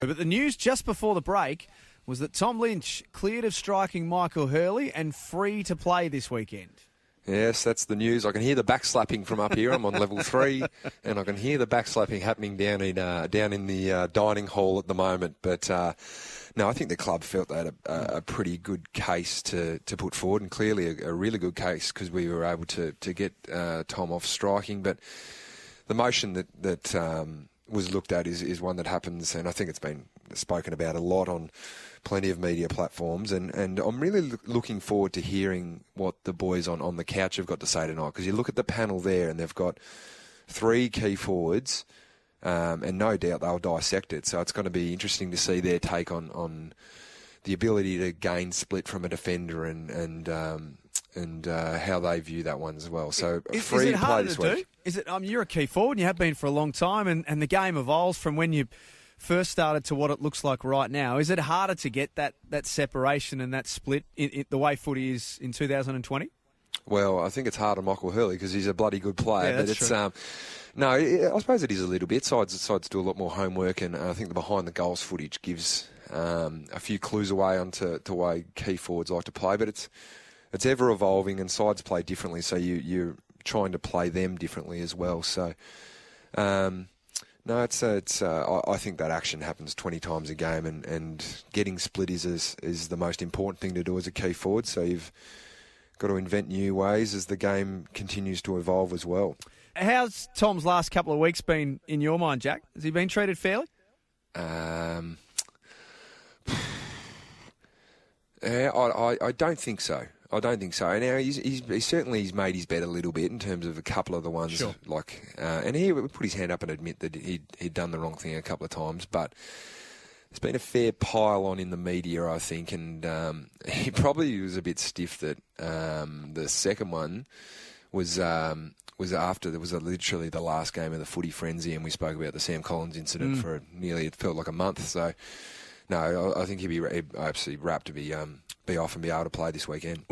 But the news just before the break was that Tom Lynch cleared of striking Michael Hurley and free to play this weekend. Yes, that's the news. I can hear the backslapping from up here. I'm on level three, and I can hear the backslapping happening down in uh, down in the uh, dining hall at the moment. But uh, no, I think the club felt they had a, a pretty good case to, to put forward, and clearly a, a really good case because we were able to to get uh, Tom off striking. But the motion that that um, was looked at is, is one that happens, and I think it's been spoken about a lot on plenty of media platforms, and, and I'm really looking forward to hearing what the boys on, on the couch have got to say tonight. Because you look at the panel there, and they've got three key forwards, um, and no doubt they'll dissect it. So it's going to be interesting to see their take on, on the ability to gain split from a defender and and um, and uh, how they view that one as well. So Is, free is it play harder this week. do? Is it? Um, you're a key forward, and you have been for a long time, and, and the game evolves from when you first started to what it looks like right now. Is it harder to get that, that separation and that split in, in the way footy is in 2020? Well, I think it's hard on Michael Hurley because he's a bloody good player. Yeah, but it's true. um, no, I I suppose it is a little bit. Sides sides do a lot more homework, and I think the behind the goals footage gives um, a few clues away onto to way key forwards like to play. But it's it's ever evolving, and sides play differently. So you you're trying to play them differently as well. So. Um, no, it's uh, it's. Uh, I, I think that action happens twenty times a game, and, and getting split is, is is the most important thing to do as a key forward. So you've got to invent new ways as the game continues to evolve as well. How's Tom's last couple of weeks been in your mind, Jack? Has he been treated fairly? Um, yeah, I, I, I don't think so. I don't think so. Now he's, he's, he's certainly he's made his bet a little bit in terms of a couple of the ones Sure. like, uh, and he would put his hand up and admit that he'd, he'd done the wrong thing a couple of times, but. There's been a fair pile on in the media, I think, and um, he probably was a bit stiff that um, the second one was um, was after there was a, literally the last game of the footy frenzy, and we spoke about the Sam Collins incident for nearly it felt like a month. So, no, I, I think he'd be he'd absolutely rapt to be um, be off and be able to play this weekend.